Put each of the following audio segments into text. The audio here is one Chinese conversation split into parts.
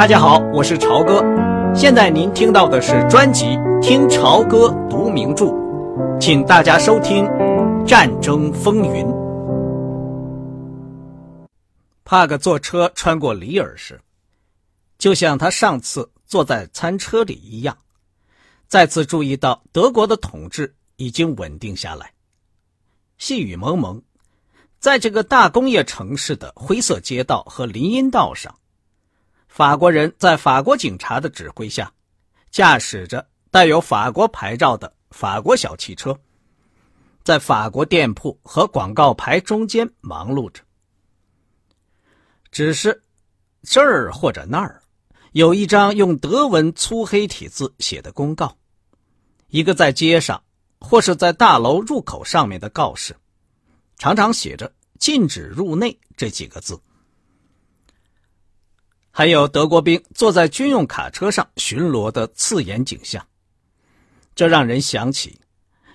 大家好，我是朝哥。现在您听到的是专辑《听朝歌读名著》，请大家收听《战争风云》。帕格坐车穿过里尔时，就像他上次坐在餐车里一样，再次注意到德国的统治已经稳定下来。细雨蒙蒙，在这个大工业城市的灰色街道和林荫道上。法国人在法国警察的指挥下，驾驶着带有法国牌照的法国小汽车，在法国店铺和广告牌中间忙碌着。只是这儿或者那儿，有一张用德文粗黑体字写的公告，一个在街上或是在大楼入口上面的告示，常常写着“禁止入内”这几个字。还有德国兵坐在军用卡车上巡逻的刺眼景象，这让人想起，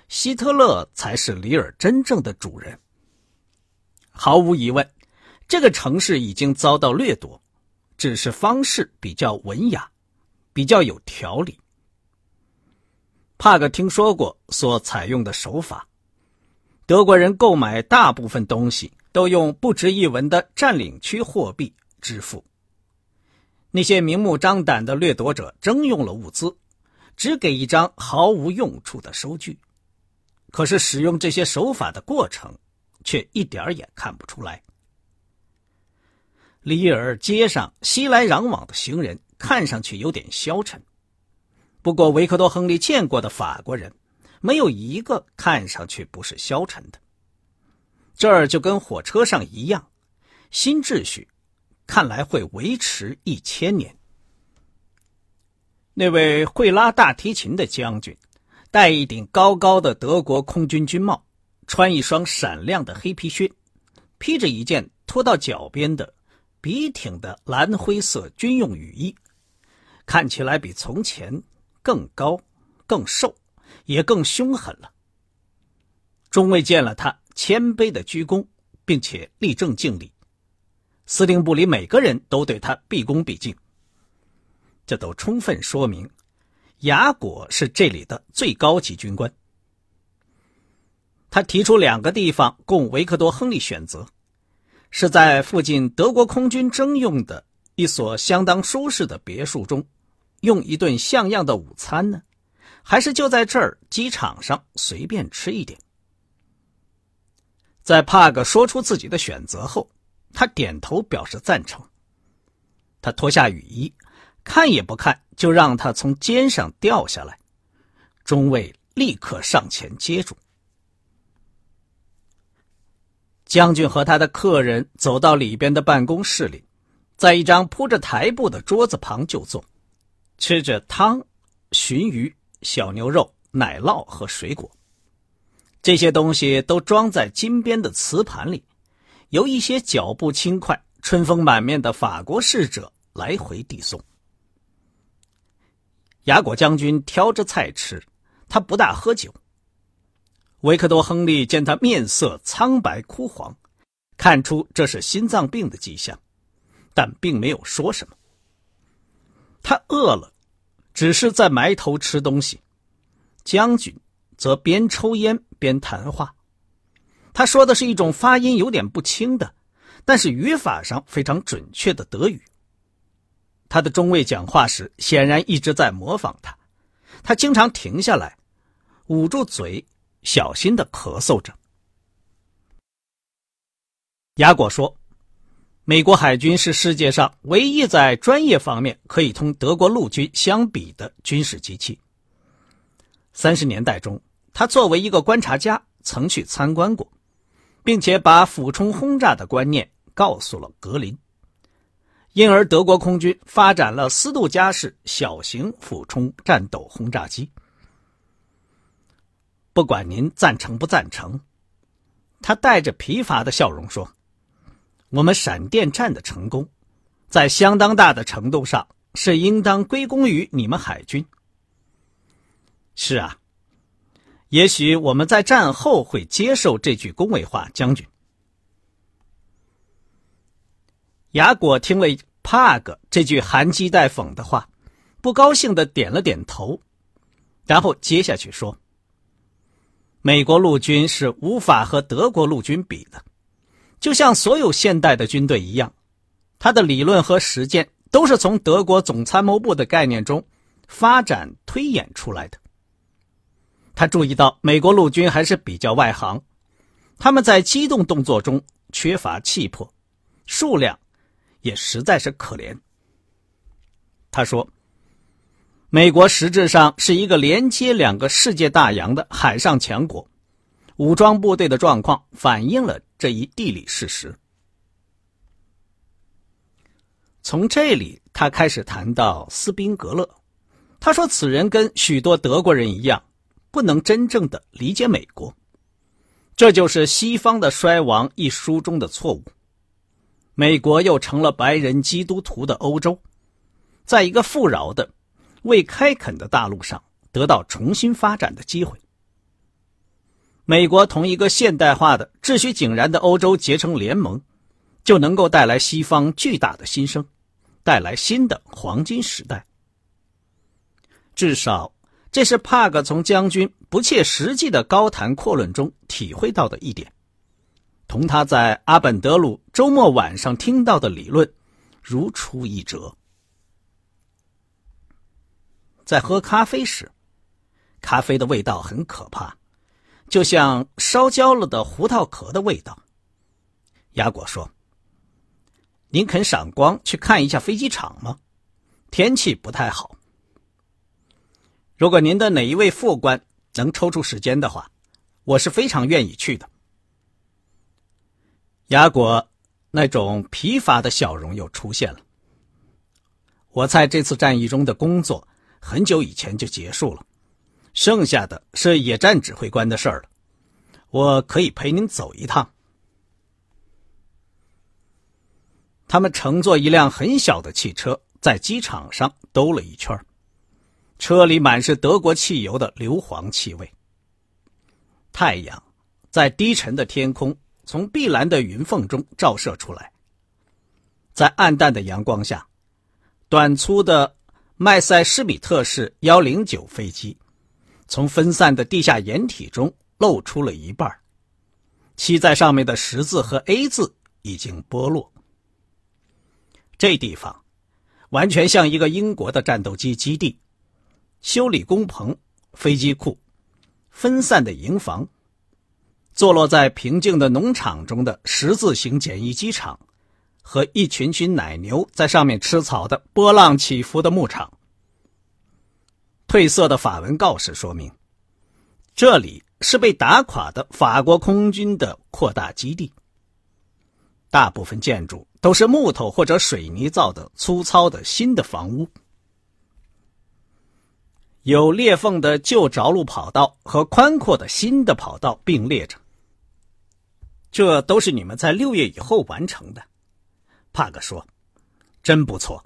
希特勒才是里尔真正的主人。毫无疑问，这个城市已经遭到掠夺，只是方式比较文雅，比较有条理。帕克听说过所采用的手法，德国人购买大部分东西都用不值一文的占领区货币支付。那些明目张胆的掠夺者征用了物资，只给一张毫无用处的收据。可是使用这些手法的过程，却一点也看不出来。里尔街上熙来攘往的行人看上去有点消沉，不过维克多·亨利见过的法国人，没有一个看上去不是消沉的。这儿就跟火车上一样，新秩序。看来会维持一千年。那位会拉大提琴的将军，戴一顶高高的德国空军军帽，穿一双闪亮的黑皮靴，披着一件拖到脚边的笔挺的蓝灰色军用雨衣，看起来比从前更高、更瘦，也更凶狠了。中尉见了他，谦卑的鞠躬，并且立正敬礼。司令部里每个人都对他毕恭毕敬，这都充分说明，雅果是这里的最高级军官。他提出两个地方供维克多·亨利选择，是在附近德国空军征用的一所相当舒适的别墅中，用一顿像样的午餐呢，还是就在这儿机场上随便吃一点？在帕格说出自己的选择后。他点头表示赞成。他脱下雨衣，看也不看，就让他从肩上掉下来。中尉立刻上前接住。将军和他的客人走到里边的办公室里，在一张铺着台布的桌子旁就坐，吃着汤、鲟鱼、小牛肉、奶酪和水果。这些东西都装在金边的瓷盘里。由一些脚步轻快、春风满面的法国侍者来回递送。雅果将军挑着菜吃，他不大喝酒。维克多·亨利见他面色苍白枯黄，看出这是心脏病的迹象，但并没有说什么。他饿了，只是在埋头吃东西。将军则边抽烟边谈话。他说的是一种发音有点不清的，但是语法上非常准确的德语。他的中尉讲话时显然一直在模仿他，他经常停下来，捂住嘴，小心的咳嗽着。雅果说：“美国海军是世界上唯一在专业方面可以同德国陆军相比的军事机器。”三十年代中，他作为一个观察家曾去参观过。并且把俯冲轰炸的观念告诉了格林，因而德国空军发展了斯杜加式小型俯冲战斗轰炸机。不管您赞成不赞成，他带着疲乏的笑容说：“我们闪电战的成功，在相当大的程度上是应当归功于你们海军。”是啊。也许我们在战后会接受这句恭维话，将军。雅果听了帕格这句含讥带讽的话，不高兴的点了点头，然后接下去说：“美国陆军是无法和德国陆军比的，就像所有现代的军队一样，他的理论和实践都是从德国总参谋部的概念中发展推演出来的。”他注意到，美国陆军还是比较外行，他们在机动动作中缺乏气魄，数量也实在是可怜。他说：“美国实质上是一个连接两个世界大洋的海上强国，武装部队的状况反映了这一地理事实。”从这里，他开始谈到斯宾格勒。他说：“此人跟许多德国人一样。”不能真正的理解美国，这就是《西方的衰亡》一书中的错误。美国又成了白人基督徒的欧洲，在一个富饶的、未开垦的大陆上得到重新发展的机会。美国同一个现代化的、秩序井然的欧洲结成联盟，就能够带来西方巨大的新生，带来新的黄金时代。至少。这是帕格从将军不切实际的高谈阔论中体会到的一点，同他在阿本德鲁周末晚上听到的理论如出一辙。在喝咖啡时，咖啡的味道很可怕，就像烧焦了的胡桃壳的味道。雅果说：“您肯赏光去看一下飞机场吗？天气不太好。”如果您的哪一位副官能抽出时间的话，我是非常愿意去的。雅果那种疲乏的笑容又出现了。我在这次战役中的工作很久以前就结束了，剩下的是野战指挥官的事儿了。我可以陪您走一趟。他们乘坐一辆很小的汽车，在机场上兜了一圈儿。车里满是德国汽油的硫磺气味。太阳在低沉的天空从碧蓝的云缝中照射出来，在暗淡的阳光下，短粗的麦塞施米特式幺零九飞机从分散的地下掩体中露出了一半，漆在上面的十字和 A 字已经剥落。这地方完全像一个英国的战斗机基地。修理工棚、飞机库、分散的营房，坐落在平静的农场中的十字形简易机场，和一群群奶牛在上面吃草的波浪起伏的牧场。褪色的法文告示说明，这里是被打垮的法国空军的扩大基地。大部分建筑都是木头或者水泥造的粗糙的新的房屋。有裂缝的旧着陆跑道和宽阔的新的跑道并列着。这都是你们在六月以后完成的，帕格说：“真不错。”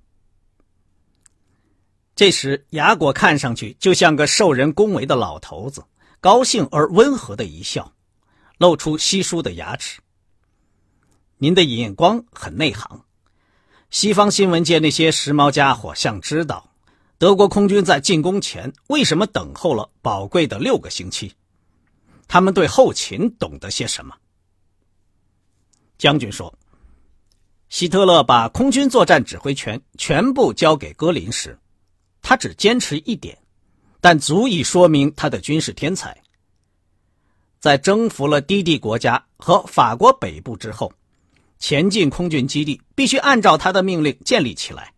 这时，雅果看上去就像个受人恭维的老头子，高兴而温和的一笑，露出稀疏的牙齿。您的眼光很内行，西方新闻界那些时髦家伙想知道。德国空军在进攻前为什么等候了宝贵的六个星期？他们对后勤懂得些什么？将军说：“希特勒把空军作战指挥权全部交给戈林时，他只坚持一点，但足以说明他的军事天才。在征服了低地国家和法国北部之后，前进空军基地必须按照他的命令建立起来，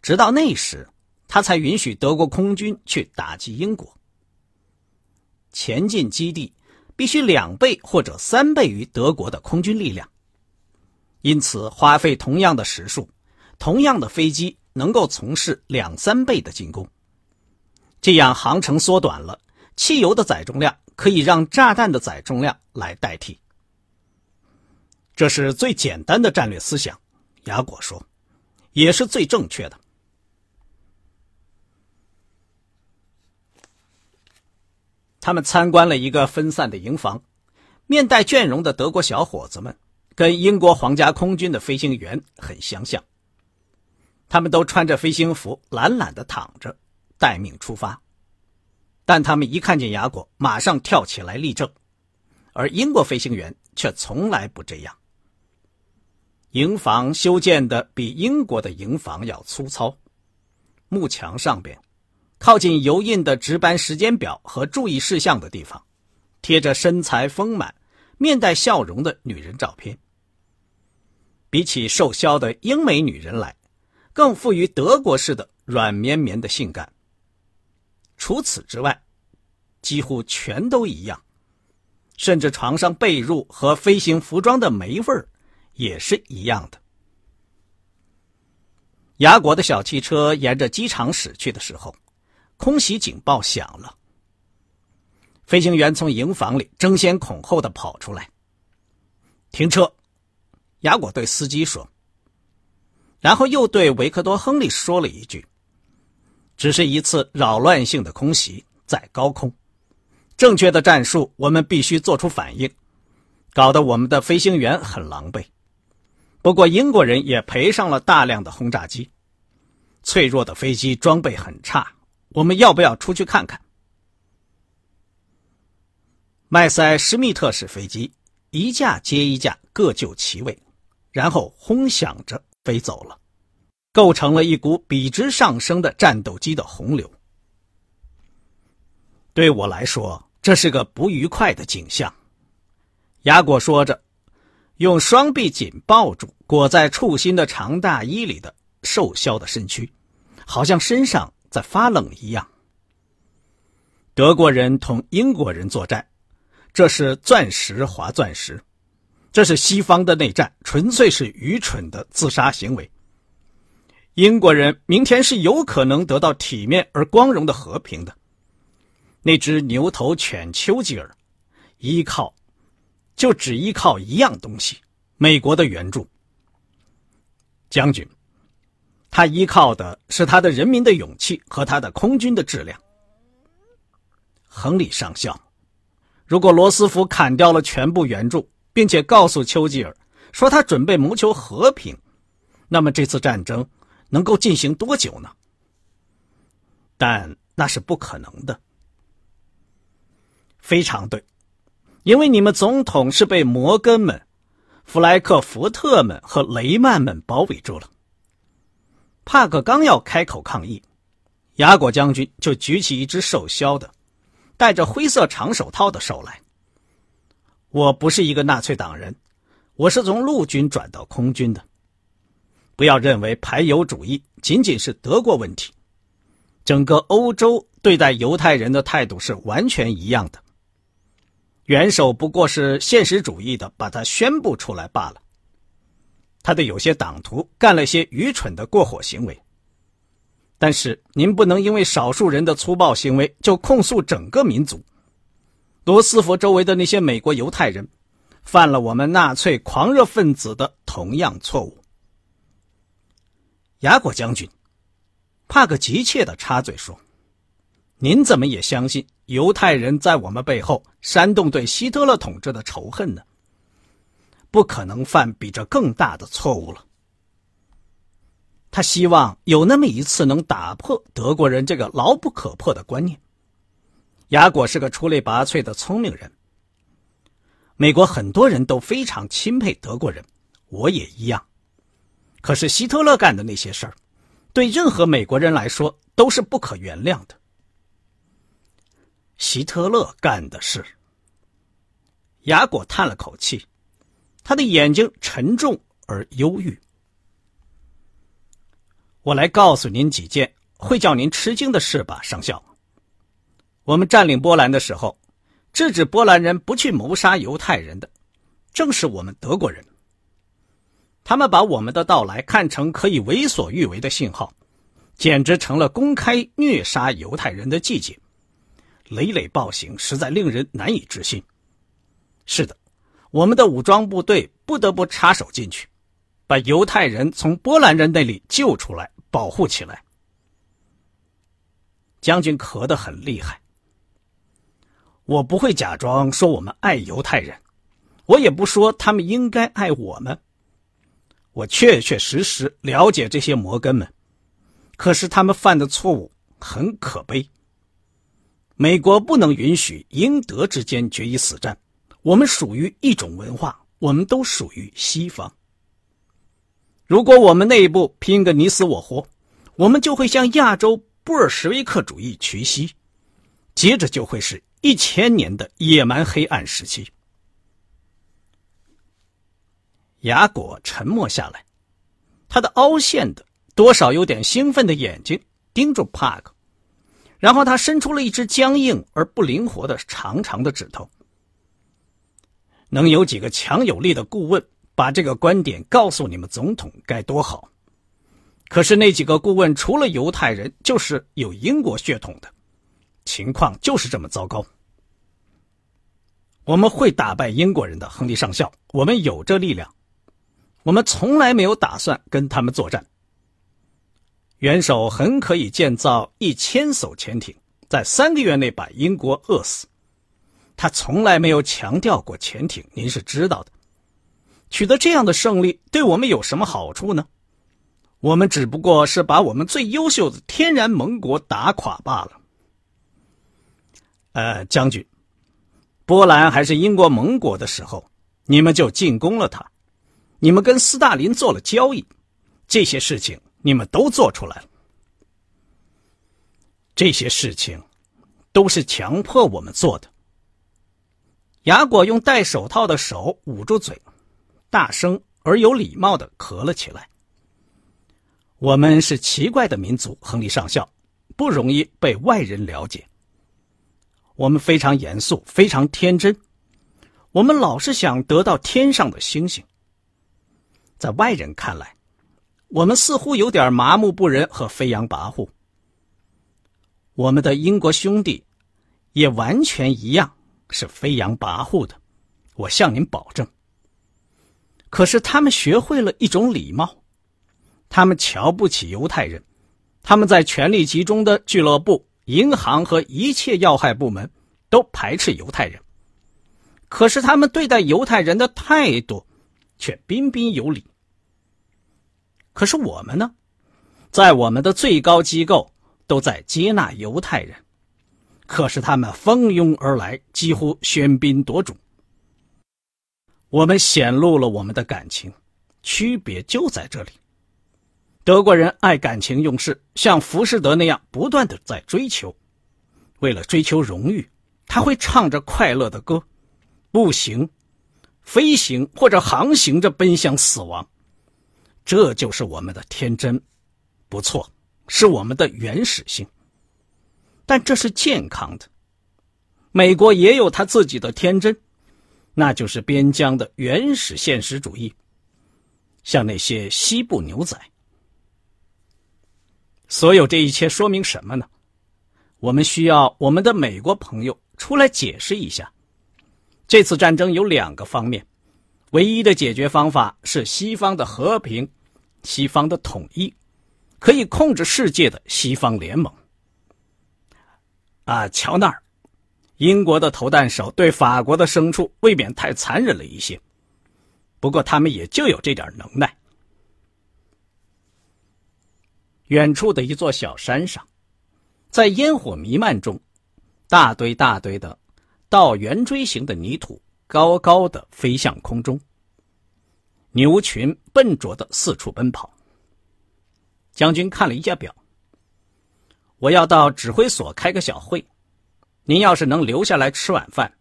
直到那时。”他才允许德国空军去打击英国。前进基地必须两倍或者三倍于德国的空军力量，因此花费同样的时数，同样的飞机能够从事两三倍的进攻。这样航程缩短了，汽油的载重量可以让炸弹的载重量来代替。这是最简单的战略思想，雅果说，也是最正确的。他们参观了一个分散的营房，面带倦容的德国小伙子们，跟英国皇家空军的飞行员很相像。他们都穿着飞行服，懒懒的躺着，待命出发。但他们一看见雅果，马上跳起来立正，而英国飞行员却从来不这样。营房修建的比英国的营房要粗糙，幕墙上边，靠近油印的值班时间表和注意事项的地方，贴着身材丰满、面带笑容的女人照片。比起瘦削的英美女人来，更富于德国式的软绵绵的性感。除此之外，几乎全都一样，甚至床上被褥和飞行服装的霉味儿也是一样的。雅国的小汽车沿着机场驶去的时候，空袭警报响了。飞行员从营房里争先恐后的跑出来，停车。雅果对司机说，然后又对维克多·亨利说了一句：“只是一次扰乱性的空袭，在高空，正确的战术我们必须做出反应，搞得我们的飞行员很狼狈。不过英国人也赔上了大量的轰炸机，脆弱的飞机装备很差，我们要不要出去看看？”麦塞施密特式飞机一架接一架各就其位。然后轰响着飞走了，构成了一股笔直上升的战斗机的洪流。对我来说，这是个不愉快的景象。雅果说着，用双臂紧抱住裹在簇新的长大衣里的瘦削的身躯，好像身上在发冷一样。德国人同英国人作战，这是钻石划钻石。这是西方的内战，纯粹是愚蠢的自杀行为。英国人明天是有可能得到体面而光荣的和平的。那只牛头犬丘吉尔，依靠，就只依靠一样东西——美国的援助。将军，他依靠的是他的人民的勇气和他的空军的质量。亨利上校，如果罗斯福砍掉了全部援助，并且告诉丘吉尔说他准备谋求和平，那么这次战争能够进行多久呢？但那是不可能的。非常对，因为你们总统是被摩根们、弗莱克福特们和雷曼们包围住了。帕克刚要开口抗议，雅果将军就举起一只瘦削的、戴着灰色长手套的手来。我不是一个纳粹党人，我是从陆军转到空军的。不要认为排犹主义仅仅是德国问题，整个欧洲对待犹太人的态度是完全一样的。元首不过是现实主义的把它宣布出来罢了。他的有些党徒干了些愚蠢的过火行为，但是您不能因为少数人的粗暴行为就控诉整个民族。罗斯福周围的那些美国犹太人，犯了我们纳粹狂热分子的同样错误。雅果将军，帕克急切的插嘴说：“您怎么也相信犹太人在我们背后煽动对希特勒统治的仇恨呢？不可能犯比这更大的错误了。”他希望有那么一次能打破德国人这个牢不可破的观念。雅果是个出类拔萃的聪明人。美国很多人都非常钦佩德国人，我也一样。可是希特勒干的那些事儿，对任何美国人来说都是不可原谅的。希特勒干的事。雅果叹了口气，他的眼睛沉重而忧郁。我来告诉您几件会叫您吃惊的事吧，上校。我们占领波兰的时候，制止波兰人不去谋杀犹太人的，正是我们德国人。他们把我们的到来看成可以为所欲为的信号，简直成了公开虐杀犹太人的季节。累累暴行实在令人难以置信。是的，我们的武装部队不得不插手进去，把犹太人从波兰人那里救出来，保护起来。将军咳得很厉害。我不会假装说我们爱犹太人，我也不说他们应该爱我们。我确确实实了解这些摩根们，可是他们犯的错误很可悲。美国不能允许英德之间决一死战。我们属于一种文化，我们都属于西方。如果我们内部拼个你死我活，我们就会向亚洲布尔什维克主义屈膝，接着就会是一千年的野蛮黑暗时期。雅果沉默下来，他的凹陷的、多少有点兴奋的眼睛盯住帕克，然后他伸出了一只僵硬而不灵活的长长的指头。能有几个强有力的顾问？把这个观点告诉你们总统该多好，可是那几个顾问除了犹太人，就是有英国血统的，情况就是这么糟糕。我们会打败英国人的，亨利上校，我们有这力量。我们从来没有打算跟他们作战。元首很可以建造一千艘潜艇，在三个月内把英国饿死。他从来没有强调过潜艇，您是知道的。取得这样的胜利对我们有什么好处呢？我们只不过是把我们最优秀的天然盟国打垮罢了。呃，将军，波兰还是英国盟国的时候，你们就进攻了他，你们跟斯大林做了交易，这些事情你们都做出来了。这些事情都是强迫我们做的。雅果用戴手套的手捂住嘴。大声而有礼貌的咳了起来。我们是奇怪的民族，亨利上校，不容易被外人了解。我们非常严肃，非常天真。我们老是想得到天上的星星。在外人看来，我们似乎有点麻木不仁和飞扬跋扈。我们的英国兄弟也完全一样是飞扬跋扈的，我向您保证。可是他们学会了一种礼貌，他们瞧不起犹太人，他们在权力集中的俱乐部、银行和一切要害部门都排斥犹太人。可是他们对待犹太人的态度却彬彬有礼。可是我们呢，在我们的最高机构都在接纳犹太人，可是他们蜂拥而来，几乎喧宾夺主。我们显露了我们的感情，区别就在这里。德国人爱感情用事，像浮士德那样不断的在追求。为了追求荣誉，他会唱着快乐的歌，步行、飞行或者航行着奔向死亡。这就是我们的天真，不错，是我们的原始性。但这是健康的。美国也有他自己的天真。那就是边疆的原始现实主义，像那些西部牛仔。所有这一切说明什么呢？我们需要我们的美国朋友出来解释一下。这次战争有两个方面，唯一的解决方法是西方的和平、西方的统一，可以控制世界的西方联盟。啊，瞧那儿！英国的投弹手对法国的牲畜未免太残忍了一些，不过他们也就有这点能耐。远处的一座小山上，在烟火弥漫中，大堆大堆的倒圆锥形的泥土高高的飞向空中，牛群笨拙的四处奔跑。将军看了一下表，我要到指挥所开个小会。您要是能留下来吃晚饭，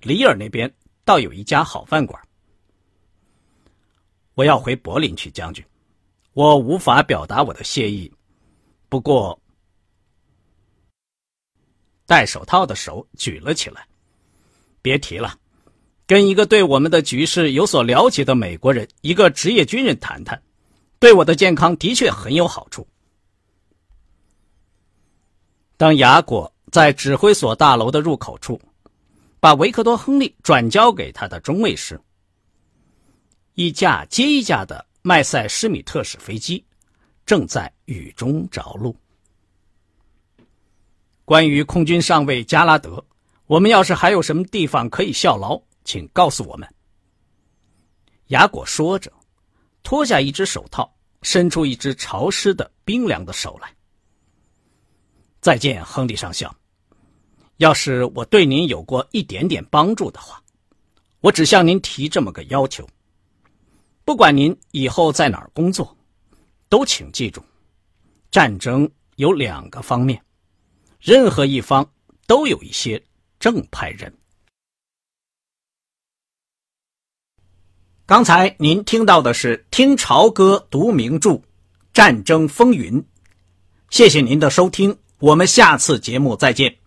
里尔那边倒有一家好饭馆。我要回柏林去，将军，我无法表达我的谢意。不过，戴手套的手举了起来。别提了，跟一个对我们的局势有所了解的美国人，一个职业军人谈谈，对我的健康的确很有好处。当雅果。在指挥所大楼的入口处，把维克多·亨利转交给他的中尉时，一架接一架的麦塞施米特式飞机正在雨中着陆。关于空军上尉加拉德，我们要是还有什么地方可以效劳，请告诉我们。雅果说着，脱下一只手套，伸出一只潮湿的、冰凉的手来。再见，亨利上校。要是我对您有过一点点帮助的话，我只向您提这么个要求：不管您以后在哪儿工作，都请记住，战争有两个方面，任何一方都有一些正派人。刚才您听到的是《听潮歌读名著：战争风云》，谢谢您的收听，我们下次节目再见。